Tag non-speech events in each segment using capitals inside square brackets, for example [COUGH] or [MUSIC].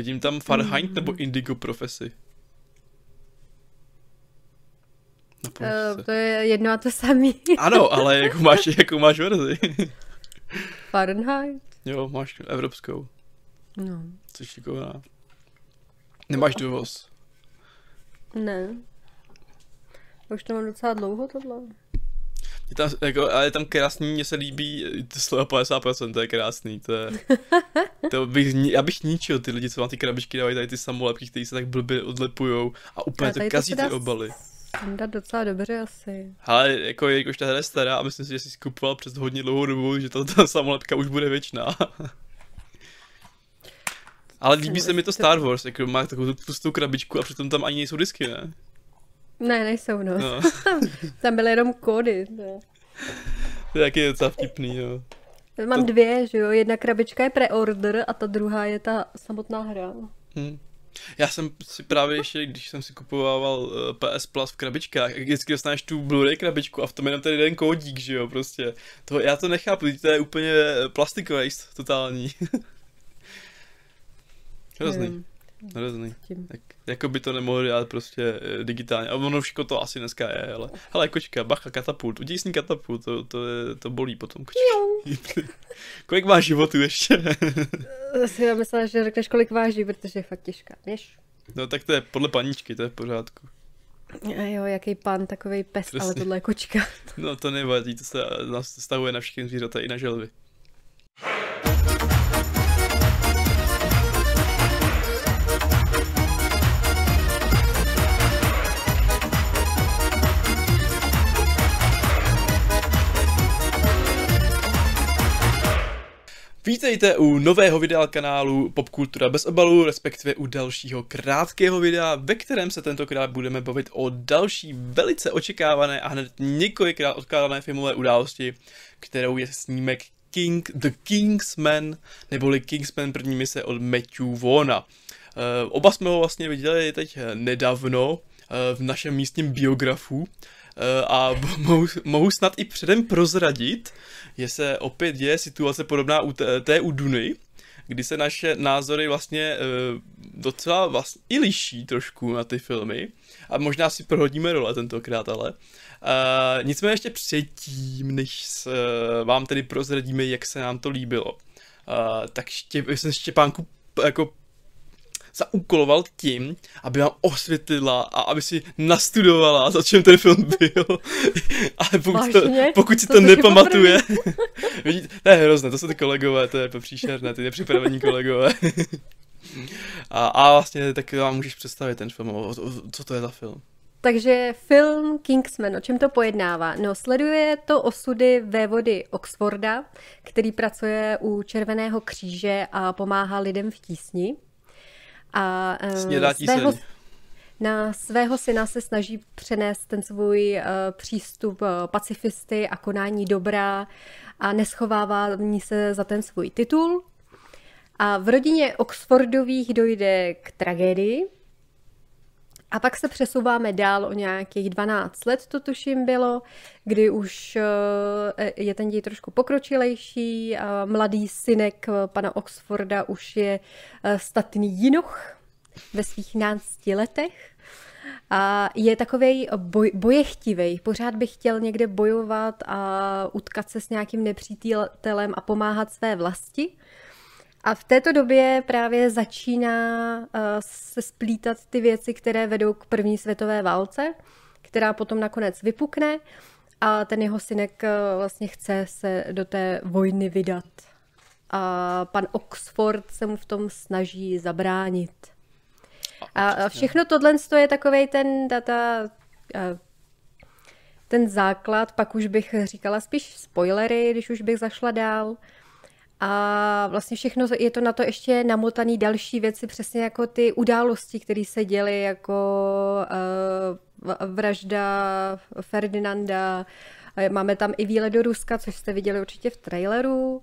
Vidím tam Fahrenheit Mm. nebo Indigo profesi. Uh, to je jedno a to samý. Ano, ale jakou máš, [LAUGHS] jakou máš verzi? Fahrenheit. jo, máš evropskou, No, což je šikovná. Nemáš dovoz. ne. Už to mám docela dlouho tohle. Je tam, jako, ale je tam krásný, mně se líbí to slovo 50%, to je krásný, to je, [LAUGHS] to bych, já bych ničil ty lidi, co na ty krabičky dávají tady ty samolepky, kteří se tak blbě odlepujou a úplně to kazí dá ty obaly. Dát docela dobře asi. Ale jako jakož ta hra je stará a myslím si, že jsi kupoval přes hodně dlouhou dobu, že to, ta samolepka už bude věčná. [LAUGHS] Ale líbí se mi to Star Wars, jako má takovou tu tlustou krabičku a přitom tam ani nejsou disky, ne? Ne, nejsou, no. No, [LAUGHS] Tam byly jenom kódy. No. to je taky docela vtipný, jo. Mám To- dvě, že jo. Jedna krabička je pre-order a ta druhá je ta samotná hra. Hm. Já jsem si právě ještě, když jsem si kupoval eh, PS Plus v krabičkách, vždycky dostaneš tu Blu-ray krabičku a v tom je jenom ten jeden kódík, že jo, prostě. To, já to nechápu, to je úplně eh, plastic waste, totální. [LAUGHS] Hrozný, Nevím, hrozný. Tak, jako by to nemohli dělat prostě eh, digitálně. A ono všechno to asi dneska je, ale hele, kočka, bacha, katapult, udělej s ní katapult, to, to, je, to bolí potom. Kočka. [LAUGHS] Kolik máš životů ještě? Si já myslela, že řekneš, kolik váží, protože je fakt těžká. Víš? no tak to je podle paníčky, to je v pořádku. A jo, jaký pan, takový pes, Přesně. ale tohle je kočka. No to nevadí, to se nás stahuje na všechny zvířata i na želvy. Vítejte u nového videa kanálu Popkultura bez obalu, respektive u dalšího krátkého videa, ve kterém se tentokrát budeme bavit o další velice očekávané a hned několikrát odkládané filmové události, kterou je snímek King, The Kingsman, neboli Kingsman první mise od Matthew Vaughna. Eh, Oba jsme ho vlastně viděli teď nedávno eh, v našem místním biografu a [LAUGHS] mohu, mohu snad i předem prozradit, že se opět děje situace podobná u té, té u Duny, kdy se naše názory vlastně e, docela vlastně i liší trošku na ty filmy. A možná si prohodíme role tentokrát, ale e, nicméně ještě předtím, než se, vám tedy prozradíme, jak se nám to líbilo, e, tak ště, jsem Štěpánku jako zaúkoloval tím, aby vám osvětlila a aby si nastudovala, za čem ten film byl. [LAUGHS] Ale pokud, to, pokud si To to, nepamatuje, [LAUGHS] vidíte, to je hrozné, to jsou ty kolegové, to je to příšerné, ty nepřipravení kolegové. [LAUGHS] a, a vlastně tak vám můžeš představit ten film, o, o, co to je za film. Takže film Kingsman, o čem to pojednává? No, sleduje to osudy vévody Oxforda, který pracuje u Červeného kříže a pomáhá lidem v tísni. A eh, svého, na svého syna se snaží přenést ten svůj uh, přístup uh, pacifisty a konání dobra a neschovává ní se za ten svůj titul. A v rodině Oxfordových dojde k tragédii, a pak se přesouváme dál o nějakých 12 let, to tuším bylo, kdy už eh, je ten děj trošku pokročilejší mladý synek eh, pana Oxforda už je eh, statný jinoch ve svých 12 letech a je takovej boj, bojechtivej. Pořád by chtěl někde bojovat a utkat se s nějakým nepřítelem a pomáhat své vlasti. A v této době právě začíná uh, se splítat ty věci, které vedou k první světové válce, která potom nakonec vypukne a ten jeho synek uh, vlastně chce se do té vojny vydat. A pan Oxford se mu v tom snaží zabránit. A, všechno tohle je takovej ten data, ten základ, pak už bych říkala spíš spoilery, když už bych zašla dál. A vlastně všechno je to na to ještě namotaný další věci, přesně jako ty události, které se děly, jako uh, vražda Ferdinanda. Máme tam i výlet do Ruska, což jste viděli určitě v traileru.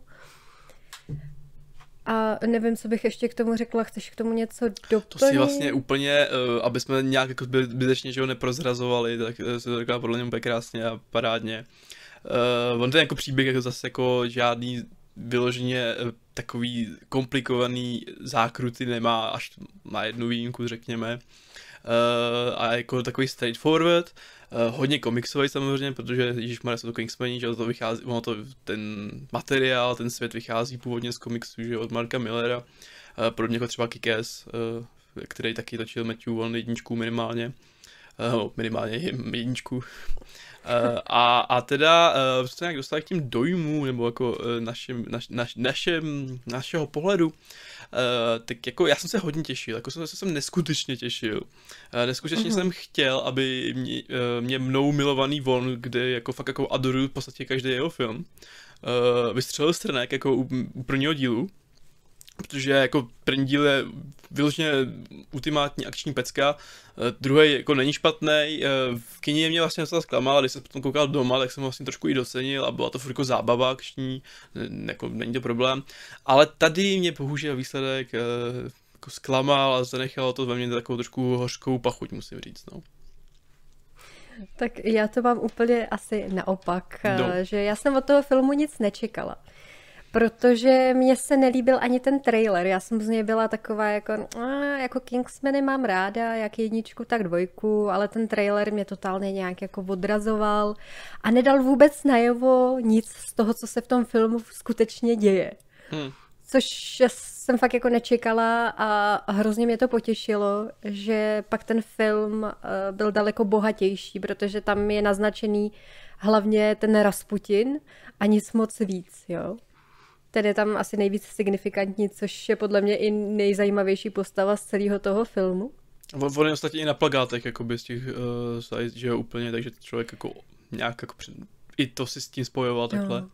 A nevím, co bych ještě k tomu řekla. Chceš k tomu něco doplnit? To si vlastně úplně, uh, aby jsme nějak jako zbytečně že ho neprozrazovali, tak se to řekla podle úplně krásně a parádně. Uh, on ten jako příběh jako zase jako žádný vyloženě eh, takový komplikovaný zákruty nemá, až na jednu výjimku, řekněme. Uh, a jako takový straightforward, uh, hodně komiksový samozřejmě, protože Maria jsou to Kingsmeni, že to vychází, ono to, ten materiál, ten svět vychází původně z komiksů, že od Marka Millera, podobně jako třeba Kikes, který taky točil Matthew Vaughn jedničku minimálně, uh, minimálně jedničku, Uh, a, a teda uh, se nějak dostali k tím dojmům, nebo jako uh, našim, naš, naš, našem, našeho pohledu, uh, tak jako já jsem se hodně těšil, jako jsem se jsem neskutečně těšil. Uh, neskutečně uh-huh. jsem chtěl, aby mě, uh, mě mnou milovaný von, kde jako fakt jako adoruju v podstatě každý jeho film, uh, vystřelil strnek jako u, u prvního dílu, protože jako první díl je vyloženě ultimátní akční pecka, eh, druhý jako není špatný, eh, v kině mě vlastně docela zklamal, když jsem potom koukal doma, tak jsem vlastně trošku i docenil a byla to furt jako zábava akční, jako není to problém, ale tady mě bohužel výsledek eh, jako zklamal a zanechalo to ve mně takovou trošku hořkou pachuť, musím říct, no. Tak já to mám úplně asi naopak, no. že já jsem od toho filmu nic nečekala protože mně se nelíbil ani ten trailer. Já jsem z něj byla taková jako, a, jako Kingsmany mám ráda, jak jedničku, tak dvojku, ale ten trailer mě totálně nějak jako odrazoval a nedal vůbec najevo nic z toho, co se v tom filmu skutečně děje. Hmm. Což jsem fakt jako nečekala a hrozně mě to potěšilo, že pak ten film eh, byl daleko bohatější, protože tam je naznačený hlavně ten Rasputin a nic moc víc, jo. Ten je tam asi nejvíc signifikantní, což je podle mě i nejzajímavější postava z celého toho filmu. On je ostatně i na plagátech, by z těch uh, že je úplně, takže člověk jako nějak jako před, i to si s tím spojoval takhle. No.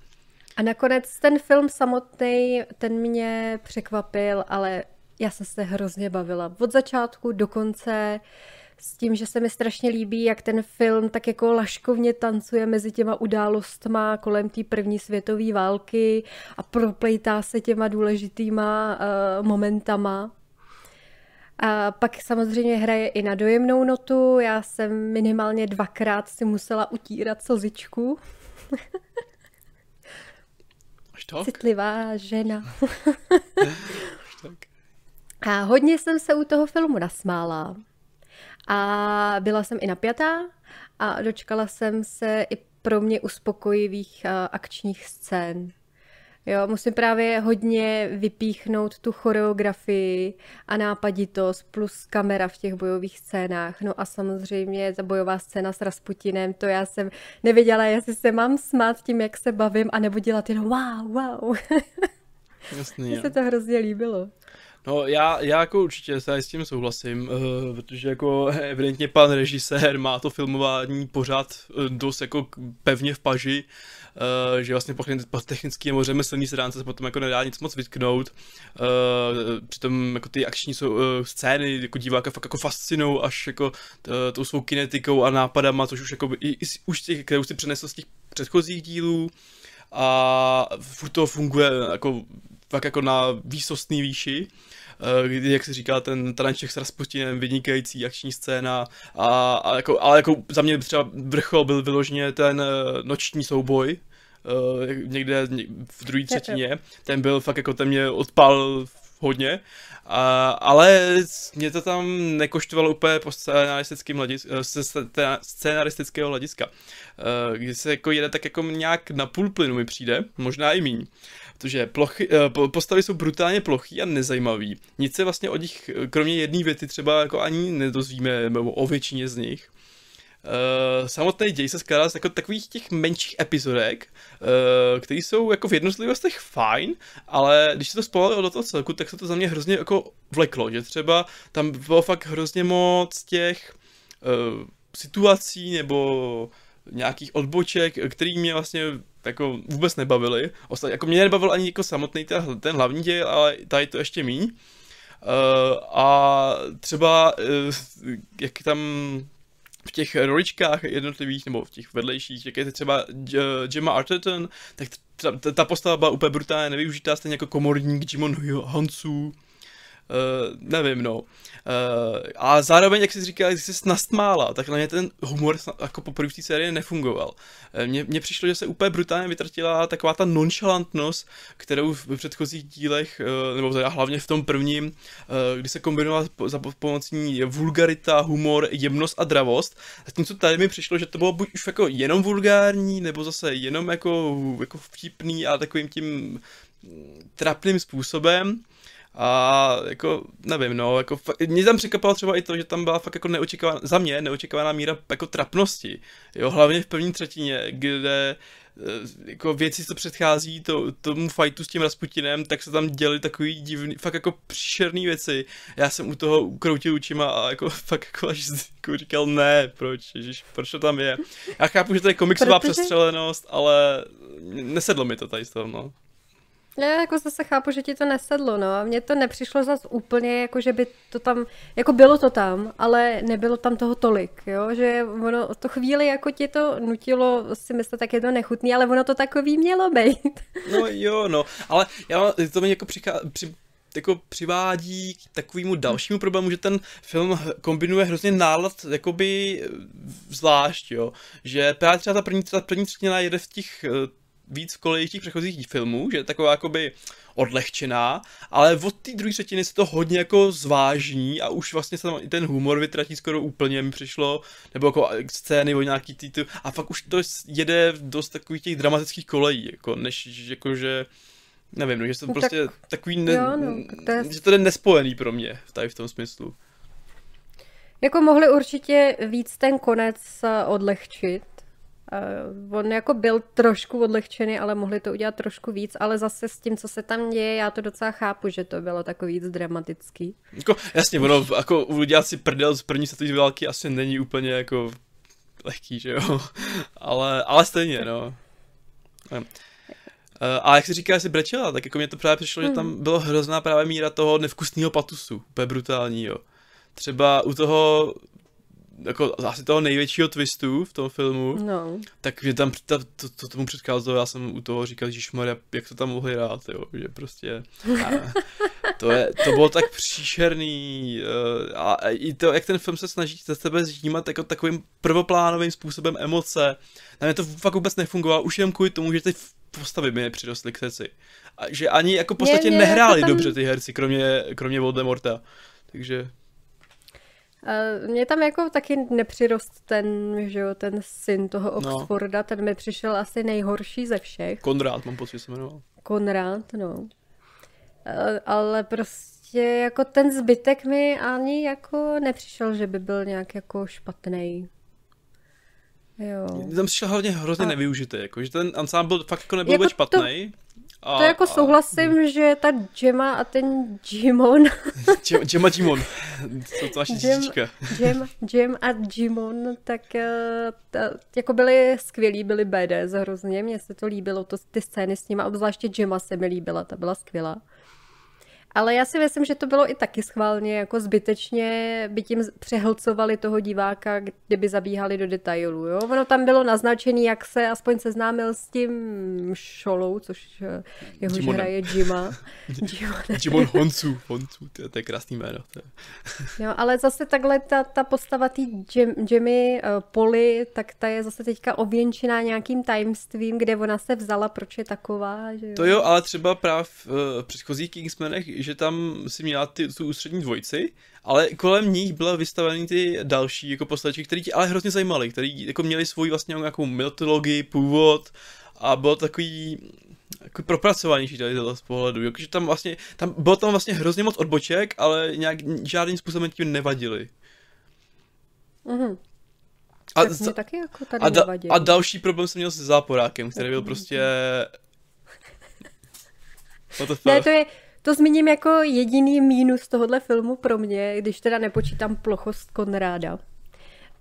A nakonec ten film samotný, ten mě překvapil, ale já jsem se hrozně bavila. Od začátku do konce uh, s tím, že se mi strašně líbí, jak ten film tak jako laškovně tancuje mezi těma událostma kolem té první světové války a proplejtá se těma důležitýma uh, momentama. A pak samozřejmě hraje i na dojemnou notu. Já jsem minimálně dvakrát si musela utírat slzičku. [LAUGHS] Až tak? Citlivá žena. [LAUGHS] Až tak. A hodně jsem se u toho filmu nasmála. A byla jsem i napjatá a dočkala jsem se i pro mě uspokojivých akčních scén. Jo, musím právě hodně vypíchnout tu choreografii a nápaditost plus kamera v těch bojových scénách. No a samozřejmě ta bojová scéna s Rasputinem, to já jsem nevěděla, jestli se mám smát tím, jak se bavím, a nebo dělat jenom wow, wow. [LAUGHS] Jasný, Mně se to hrozně líbilo. No já, já jako určitě se s tím souhlasím, uh, protože jako [LAUGHS] evidentně pan režisér má to filmování pořád uh, dost jako pevně v paži, uh, že vlastně po, technický nebo řemeslný stránce se potom jako nedá nic moc vytknout. Uh, přitom jako ty akční jsou, uh, scény jako diváka fakt jako fascinují až jako tou svou kinetikou a nápadama, což už jako i, i už těch, které už si přenesl z těch předchozích dílů a furt to funguje jako fakt jako na výsostný výši. Eh, kdy, jak se říká, ten Tranček s Rasputinem, vynikající akční scéna, a, a jako, ale jako za mě třeba vrchol byl vyloženě ten uh, noční souboj, uh, někde v druhé třetině, ten byl fakt jako ten mě odpal hodně, a, ale mě to tam nekoštovalo úplně po scénaristickém hlediska, scénaristického hlediska, kdy se jako jede tak jako nějak na půl plynu mi přijde, možná i míň protože plochy, uh, postavy jsou brutálně plochý a nezajímavý. Nic se vlastně o nich, kromě jedné věty třeba jako ani nedozvíme, nebo o většině z nich. Uh, samotný děj se skládá z jako takových těch menších epizodek, uh, které jsou jako v jednotlivostech fajn, ale když se to spojilo do toho celku, tak se to za mě hrozně jako vleklo, že třeba tam bylo fakt hrozně moc těch uh, situací nebo nějakých odboček, který mě vlastně jako vůbec nebavily. Ostatně, jako mě nebavil ani jako samotný ten, ten hlavní děj, ale tady to ještě míň. Uh, a třeba, uh, jak tam v těch roličkách jednotlivých, nebo v těch vedlejších, jak je třeba Gemma Arterton, tak ta, ta postava byla úplně brutálně nevyužitá, stejně jako komorník Jimon Hansu, Uh, nevím, no. Uh, a zároveň, jak jsi říkal, když jsi nastmála, tak na mě ten humor jako po první série nefungoval. Uh, mně, mně přišlo, že se úplně brutálně vytratila taková ta nonchalantnost, kterou v předchozích dílech, nebo teda hlavně v tom prvním, kdy se kombinovala za pomocí vulgarita, humor, jemnost a dravost. Zatímco tady mi přišlo, že to bylo buď už jako jenom vulgární, nebo zase jenom jako, jako vtipný a takovým tím trapným způsobem. A jako, nevím, no, jako mě tam překvapilo třeba i to, že tam byla fakt jako neočekávaná, za mě neočekávaná míra jako trapnosti, jo, hlavně v první třetině, kde eh, jako věci, co předchází to, tomu fightu s tím Rasputinem, tak se tam děly takový divný, fakt jako příšerný věci. Já jsem u toho ukroutil očima a jako [LAUGHS] fakt jako až jako říkal ne, proč, ježiš, proč to tam je. Já chápu, že to je komiksová Protože... přestřelenost, ale nesedlo mi to tady z toho, no. Já jako zase chápu, že ti to nesedlo, no. Mně to nepřišlo zas úplně, jako že by to tam, jako bylo to tam, ale nebylo tam toho tolik, jo. Že ono to chvíli jako ti to nutilo si myslet, tak je to nechutný, ale ono to takový mělo být. No jo, no. Ale já, to mě jako přichá, při, jako přivádí k takovému dalšímu problému, že ten film kombinuje hrozně nálad jakoby zvlášť, jo. Že právě třeba ta první, ta první třetina jede v těch víc kolejích těch předchozích filmů, že je taková jakoby odlehčená, ale od té druhé třetiny se to hodně jako zvážní a už vlastně se tam i ten humor vytratí skoro úplně mi přišlo, nebo jako scény o nějaký tý, a fakt už to jede dost takových těch dramatických kolejí, jako než jakože nevím, no, že to no, prostě tak, takový, ne, jo, no, to je... že to je nespojený pro mě tady v tom smyslu. Jako mohli určitě víc ten konec odlehčit, Uh, on jako byl trošku odlehčený, ale mohli to udělat trošku víc, ale zase s tím, co se tam děje, já to docela chápu, že to bylo takový víc dramatický. Jako, jasně, ono, jako udělat si prdel z první světové války asi není úplně jako lehký, že jo, [LAUGHS] ale, ale stejně, no. Uh, a jak si říká, si brečela, tak jako mě to právě přišlo, hmm. že tam hmm. bylo hrozná právě míra toho nevkusného patusu, úplně brutální, jo. Třeba u toho jako asi toho největšího twistu v tom filmu, no. takže tam ta, to, to, tomu předcházelo, já jsem u toho říkal, že Maria, jak to tam mohli hrát, jo, že prostě a, [LAUGHS] to, je, to bylo tak příšerný uh, a, a i to, jak ten film se snaží ze sebe zžímat jako takovým prvoplánovým způsobem emoce, na mě to fakt vůbec nefungovalo, už jen kvůli tomu, že ty postavy mi nepřirostly k srdci. A že ani jako v podstatě mě, mě nehráli tam... dobře ty herci, kromě, kromě Voldemorta. Takže mně tam jako taky nepřirost ten, že jo, ten syn toho no. Oxforda, no. ten mi přišel asi nejhorší ze všech. Konrád, mám pocit, se jmenoval. Konrád, no. Ale prostě jako ten zbytek mi ani jako nepřišel, že by byl nějak jako špatný. Jo. Tam přišel hlavně hrozně a... nevyužitý, jako, že ten ansámbl fakt jako nebyl jako špatný. To a, to jako souhlasím, a... že ta Gemma a ten Jimon... [LAUGHS] Gemma Jimon, co to naše Gem, Gem, Gem a Jimon, tak eh, ta, jako byli skvělí, byli BDS hrozně, mně se to líbilo, to, ty scény s nimi, obzvláště Gemma se mi líbila, ta byla skvělá. Ale já si myslím, že to bylo i taky schválně, jako zbytečně by tím přehlcovali toho diváka, kdyby zabíhali do detailů. Jo? Ono tam bylo naznačené, jak se aspoň seznámil s tím Šolou, což eh, jeho hraje Jima. [LAUGHS] Jimon Honcu, Honcu, to je, to je krásný jméno. To je. jo, ale zase takhle ta, ta postava té Jimmy uh, Polly, tak ta je zase teďka ověnčená nějakým tajemstvím, kde ona se vzala, proč je taková. Že jo? To jo, ale třeba právě v uh, předchozích Kingsmenech že tam si měla ty, tu ústřední dvojici, ale kolem nich byla vystaveny ty další jako postači, které ti ale hrozně zajímaly, který jako měli svůj vlastně nějakou mytologii, původ a bylo takový jako propracovanější tady z pohledu, jakože tam vlastně, tam, bylo tam vlastně hrozně moc odboček, ale nějak žádným způsobem tím nevadili. Mhm. A, tak taky jako tady a, da, a další problém jsem měl s záporákem, který byl [LAUGHS] prostě... ne, to je, to zmíním jako jediný mínus tohohle filmu pro mě, když teda nepočítám plochost Konráda.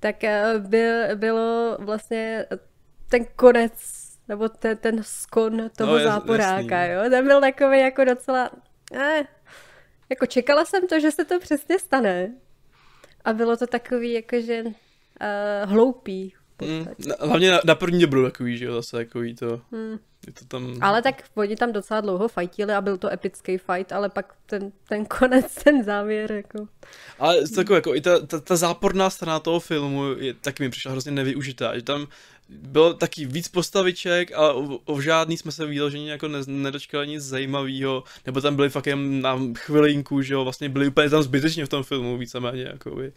Tak eh, byl, bylo vlastně ten konec, nebo ten, ten skon toho no, záporáka, jasný. jo. Ten byl takový jako docela... Eh, jako čekala jsem to, že se to přesně stane. A bylo to takový jakože uh, hloupý. Mm, hlavně na, na první dobru takový, že jo, zase takový to... Hmm. Je to tam... Ale tak oni tam docela dlouho fajtili a byl to epický fight, ale pak ten, ten konec, ten závěr, jako... Ale takový, jako i ta, ta, ta záporná strana toho filmu je, taky mi přišla hrozně nevyužitá, že tam bylo taky víc postaviček a o, o žádný jsme se výloženě jako ne, nedočkali nic zajímavého, nebo tam byli fakt jen na chvilinku, že jo, vlastně byli úplně tam zbytečně v tom filmu víceméně, jakoby.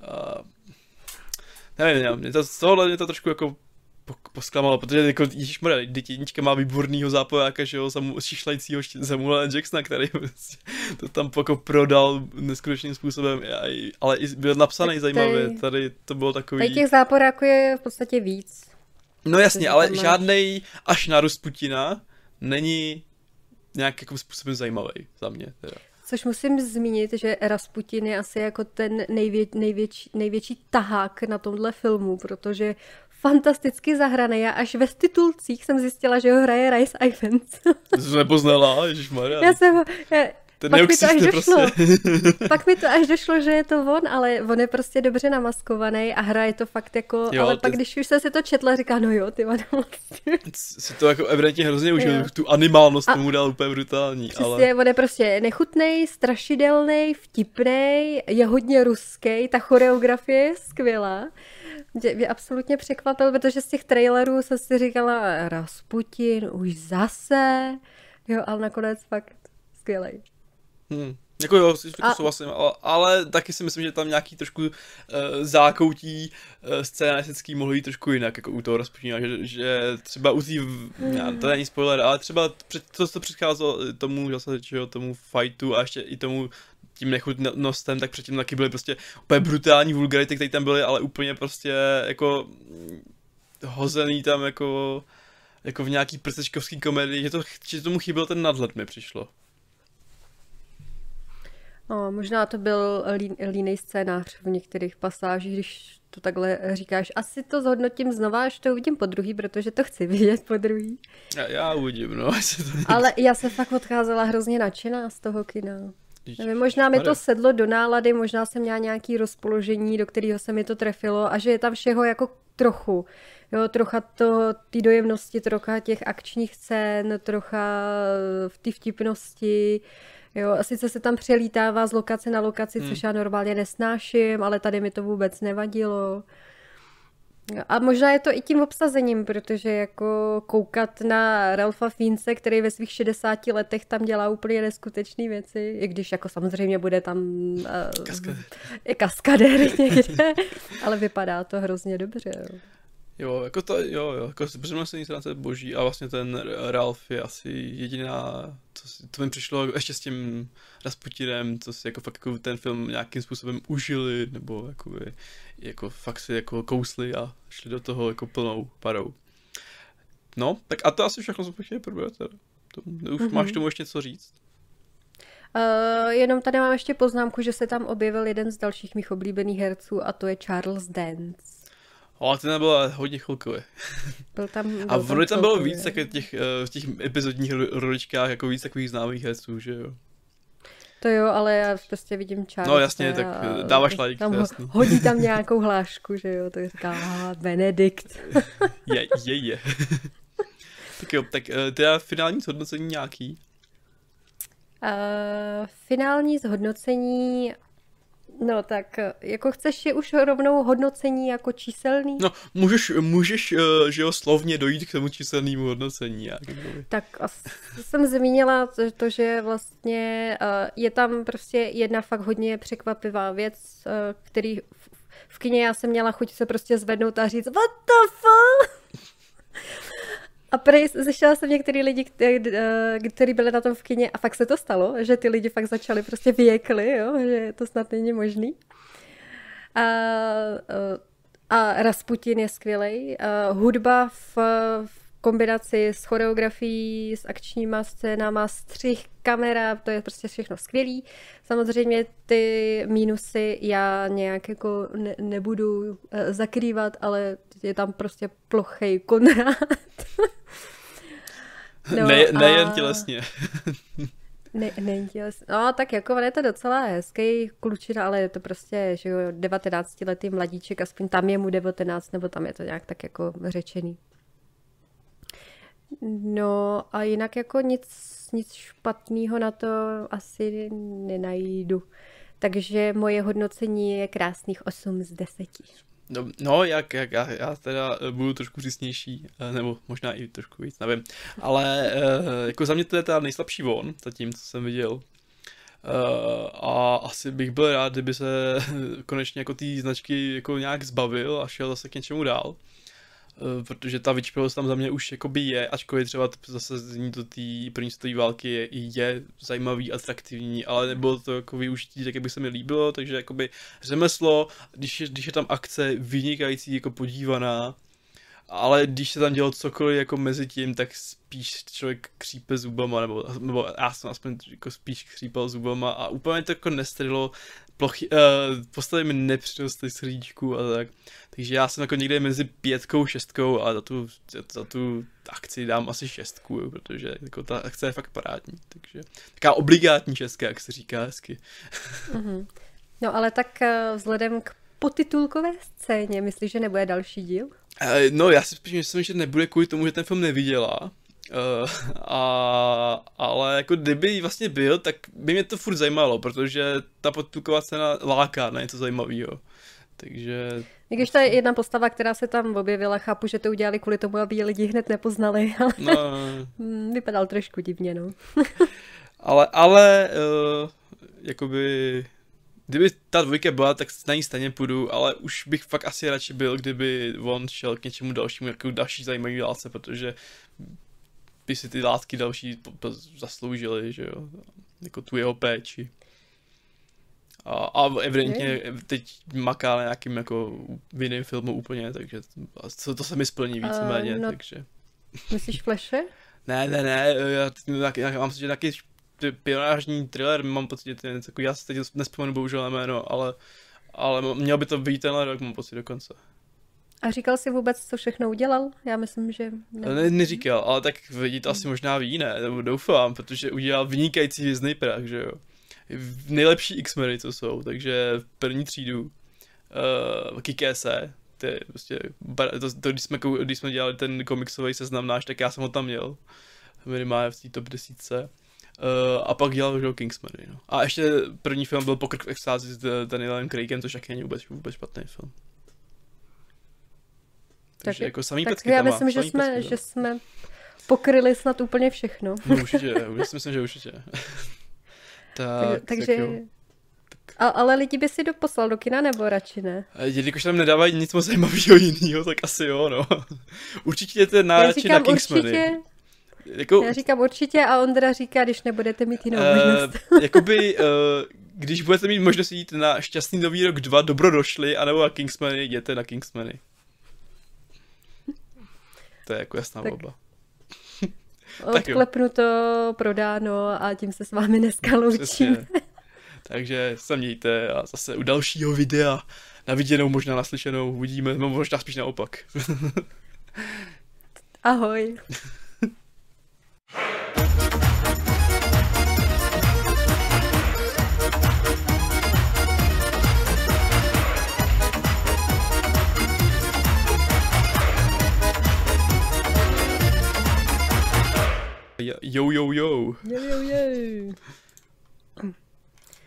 A, nevím, nevím, mě to, z tohohle mě to trošku jako posklamalo, protože jako ježišmarja, jednička má výbornýho zápojáka, že jo, samu, šišlajícího Samuela Jacksona, který prostě to tam jako prodal neskutečným způsobem, ale i byl napsaný tady, zajímavě, tady to bylo takový... Tady těch záporáků je v podstatě víc. No jasně, ale žádný až na Putina není nějak jako způsobem zajímavý za mě teda. Což musím zmínit, že Rasputin je asi jako ten nejvě, největší, největší tahák na tomhle filmu, protože fantasticky zahraný a až ve titulcích jsem zjistila, že ho hraje Rice Ivans. to jsem nepoznala, ježišmarja. Já jsem ho, já, ten pak mi to až došlo. Prostě. [LAUGHS] pak mi to až došlo, že je to on, ale on je prostě dobře namaskovaný a hraje to fakt jako, jo, ale ty... pak když už se si to četla, říká, no jo, ty vlastně. Si to jako evidentně hrozně užil, tu animálnost a... tomu dal úplně brutální. Přesně, ale... on je prostě nechutný, strašidelný, vtipný, je hodně ruský, ta choreografie je skvělá mě absolutně překvapil, protože z těch trailerů jsem si říkala Rasputin, už zase, jo, ale nakonec fakt skvělej. Hmm. Jako jo, a... souhlasím, ale, ale taky si myslím, že tam nějaký trošku uh, zákoutí uh, scénaristický mohlo jít trošku jinak, jako u toho Rasputina, že, že třeba u hmm. to není spoiler, ale třeba před, to, co předcházelo tomu, zase, že, tomu fightu a ještě i tomu tím nechutnostem, tak předtím taky byly prostě úplně brutální vulgarity, které tam byly, ale úplně prostě jako hozený tam jako jako v nějaký prstečkovský komedii, že, to, že tomu chyběl ten nadhled mi přišlo. No, možná to byl líný scénář v některých pasážích, když to takhle říkáš. Asi to zhodnotím znova, až to uvidím po druhý, protože to chci vidět po druhý. Já, já uvidím, no. [LAUGHS] Ale já se fakt odcházela hrozně nadšená z toho kina. Nevím, možná mi to sedlo do nálady, možná jsem měla nějaký rozpoložení, do kterého se mi to trefilo a že je tam všeho jako trochu. Jo, trocha to, ty dojemnosti, trocha těch akčních scén, trocha v ty vtipnosti. Jo, a sice se tam přelítává z lokace na lokaci, hmm. což já normálně nesnáším, ale tady mi to vůbec nevadilo. A možná je to i tím obsazením, protože jako koukat na Ralfa Fiense, který ve svých 60 letech tam dělá úplně neskutečné věci, i když jako samozřejmě bude tam uh, kaskadér. kaskadér [LAUGHS] někde, ale vypadá to hrozně dobře. Jo. Jo, jako to, jo, jo, jako přemnožení se boží a vlastně ten Ralf je asi jediná, to, to mi přišlo ještě s tím Rasputinem, co si jako fakt jako ten film nějakým způsobem užili, nebo jako, jako fakt si jako kousli a šli do toho jako plnou parou. No, tak a to asi všechno, co chtěl probrat. To, už mm-hmm. máš tomu ještě něco říct? Uh, jenom tady mám ještě poznámku, že se tam objevil jeden z dalších mých oblíbených herců a to je Charles Dance. Ale ten byl hodně chvilkový. [LAUGHS] Byl tam, byl a ono tam bylo víc tak těch, eh, v těch epizodních roličkách, jako víc takových známých herců, že jo. To jo, ale já prostě vidím část. No jasně, tak dáváš like, tam to jasný. Hodí tam [LAUGHS] nějakou hlášku, že jo, to říká Benedikt. [LAUGHS] je, je, je. tak jo, tak eh, teda finální zhodnocení nějaký? Uh, finální zhodnocení No tak, jako chceš je už rovnou hodnocení jako číselný? No, můžeš, můžeš, eh, že jo, slovně dojít k tomu číselnému hodnocení. Jak tak jsem zmínila to, to, že vlastně eh, je tam prostě jedna fakt hodně překvapivá věc, eh, který v kině já jsem měla chuť se prostě zvednout a říct what the fuck? A prej zešla jsem některý lidi, kteří byli na tom v kině a fakt se to stalo, že ty lidi fakt začali prostě věkli, jo, že to snad není možný. A, a Rasputin je skvělý. Hudba v, v kombinaci s choreografií, s akčníma scénama, střih, kamera, to je prostě všechno skvělý. Samozřejmě ty mínusy já nějak jako ne, nebudu eh, zakrývat, ale je tam prostě plochej Konrad. [LAUGHS] no, [LAUGHS] ne, nejen a... tělesně. Ne, tělesně. No, tak jako on je to docela hezký klučina, ale je to prostě, že jo, 19 letý mladíček, aspoň tam je mu 19, nebo tam je to nějak tak jako řečený. No a jinak jako nic, nic špatného na to asi nenajdu. Takže moje hodnocení je krásných 8 z 10. No, no jak, jak já, já teda budu trošku přísnější, eh, nebo možná i trošku víc, nevím. Ale eh, jako za mě to je ta nejslabší von, zatím, co jsem viděl. A asi bych byl rád, kdyby se [LAUGHS] konečně jako ty značky jako nějak zbavil a šel zase k něčemu dál. Uh, protože ta vyčpilost tam za mě už jakoby je, ačkoliv třeba zase zní do té první světové války je, je zajímavý, atraktivní, ale nebylo to jako využití, tak jak by se mi líbilo, takže jakoby řemeslo, když je, když je tam akce vynikající, jako podívaná, ale když se tam dělo cokoliv jako mezi tím, tak spíš člověk křípe zubama, nebo, nebo já jsem aspoň jako spíš křípal zubama a úplně to jako nestrilo, plochy, uh, postavy mi nepřirostly srdíčku a tak. Takže já jsem jako někde mezi pětkou, šestkou a za tu, za tu akci dám asi šestku, protože jako ta akce je fakt parádní. Takže taková obligátní šestka, jak se říká hezky. Mm-hmm. No ale tak eh, vzhledem k potitulkové scéně, myslíš, že nebude další díl? Eh, no, já si spíš myslím, že nebude kvůli tomu, že ten film neviděla. Uh, a, ale jako kdyby vlastně byl, tak by mě to furt zajímalo, protože ta podtuková scéna láká na něco zajímavého. Takže... I když ta jedna postava, která se tam objevila, chápu, že to udělali kvůli tomu, aby lidi hned nepoznali, [LAUGHS] ale no. Hmm, vypadal trošku divně, no. ale, ale, uh, jakoby kdyby ta dvojka byla, tak na ní stejně půjdu, ale už bych fakt asi radši byl, kdyby on šel k něčemu dalšímu, jako další zajímavý látce, protože by si ty látky další zasloužily, že jo, jako tu jeho péči. A, a evidentně teď maká na nějakým jako v jiném filmu úplně, takže to, to se mi splní víceméně, uh, no, takže. Myslíš Flashe? ne, ne, ne, já, já, já mám si, že taky pionážní thriller, mám pocit, že to je já si teď nespomenu bohužel jméno, ale, ale měl by to být tenhle rok, mám pocit dokonce. A říkal si vůbec, co všechno udělal? Já myslím, že... Ne, ne neříkal, ale tak vidí to asi možná ví, ne? Nebo doufám, protože udělal vynikající vězný prach, že jo? Nejlepší X-meny, co jsou, takže v první třídu uh, Kikese, to je prostě, to, to, když, jsme, když jsme dělali ten komiksový seznam náš, tak já jsem ho tam měl, minimálně v té top desítce. Uh, a pak dělal Joe Kingsman. No. A ještě první film byl Pokrk v extázi s Danielem Craigem, což taky není vůbec, vůbec špatný film. Takže tak, jako samý tak pecky já myslím, že jsme, pecky, že jsme pokryli snad úplně všechno. No určitě, já si myslím, že určitě. [LAUGHS] tak, takže... Tak a, ale lidi by si doposlal do kina nebo radši ne? Jelikož tam nedávají nic moc zajímavého jiného, tak asi jo, no. [LAUGHS] Určitě jste na, na Kingsmany. Určitě, jako... Já říkám určitě a Ondra říká, když nebudete mít jinou uh, možnost. [LAUGHS] jakoby, uh, když budete mít možnost jít na Šťastný nový rok 2, dobrodošli, anebo na Kingsmany, jděte na Kingsmany. To je jako jasná tak. volba. [LAUGHS] Odklepnu to, prodáno a tím se s vámi dneska loučím. Takže se mějte a zase u dalšího videa na viděnou, možná naslyšenou, uvidíme, no možná spíš naopak. [LAUGHS] Ahoj. Yo, yo, yo. Yo, yo, yo.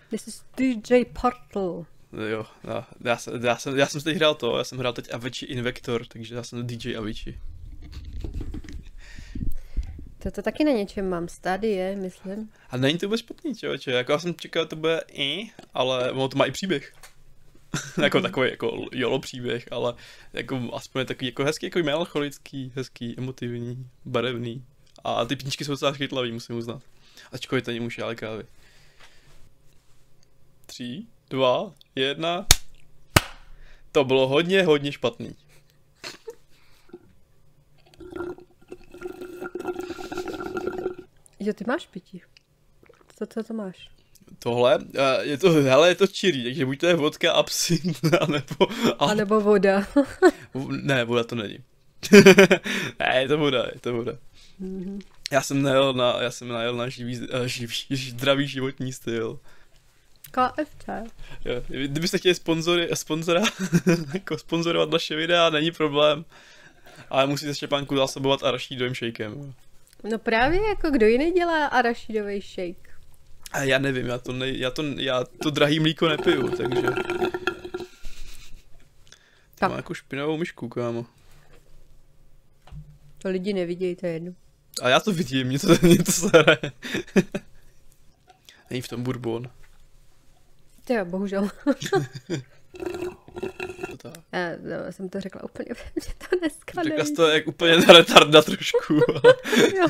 This is DJ Portal. Jo, já, já, jsem, já, jsem, já jsem teď hrál to, já jsem hrál teď Avicii Invector, takže já jsem DJ Avicii. To, to taky na něčem mám, stadie, myslím. A není to vůbec špatný, člověče, jako já jsem čekal, to bude i, ale ono to má i příběh. [LAUGHS] jako mm. takový jako jolo příběh, ale jako aspoň takový jako hezký, jako melancholický, hezký, emotivní, barevný. A ty píčky jsou docela chytlavý, musím uznat. Ačkoliv to není muž ale kávy. Tři, dva, jedna. To bylo hodně, hodně špatný. Jo, ty máš pití. Co, co to máš? Tohle, je to, hele, je to čirý, takže buď to je vodka, absint, [LAUGHS] anebo... A nebo voda. [LAUGHS] ne, voda to není. [LAUGHS] ne, je to voda, je to voda. Mm-hmm. Já jsem najel na, já jsem najel na živý, uh, živý, zdravý životní styl. KFC. Jo, kdybyste chtěli sponzory, sponzora, [LAUGHS] jako sponzorovat naše videa, není problém. Ale musíte Štěpánku zásobovat arašídovým shakem. No právě jako kdo jiný dělá arašidový shake? A já nevím, já to, ne, já to, já to drahý mlíko nepiju, takže... Tak. mám jako špinavou myšku, kámo. To lidi nevidějí, to je jedno. A já to vidím, mě to, [LAUGHS] mě to. Není v tom bourbon. To jo, bohužel. [LAUGHS] To. Já, no, jsem to řekla úplně, [LAUGHS] mě to dneska Řekla jsi to jak úplně na retarda trošku. Jo.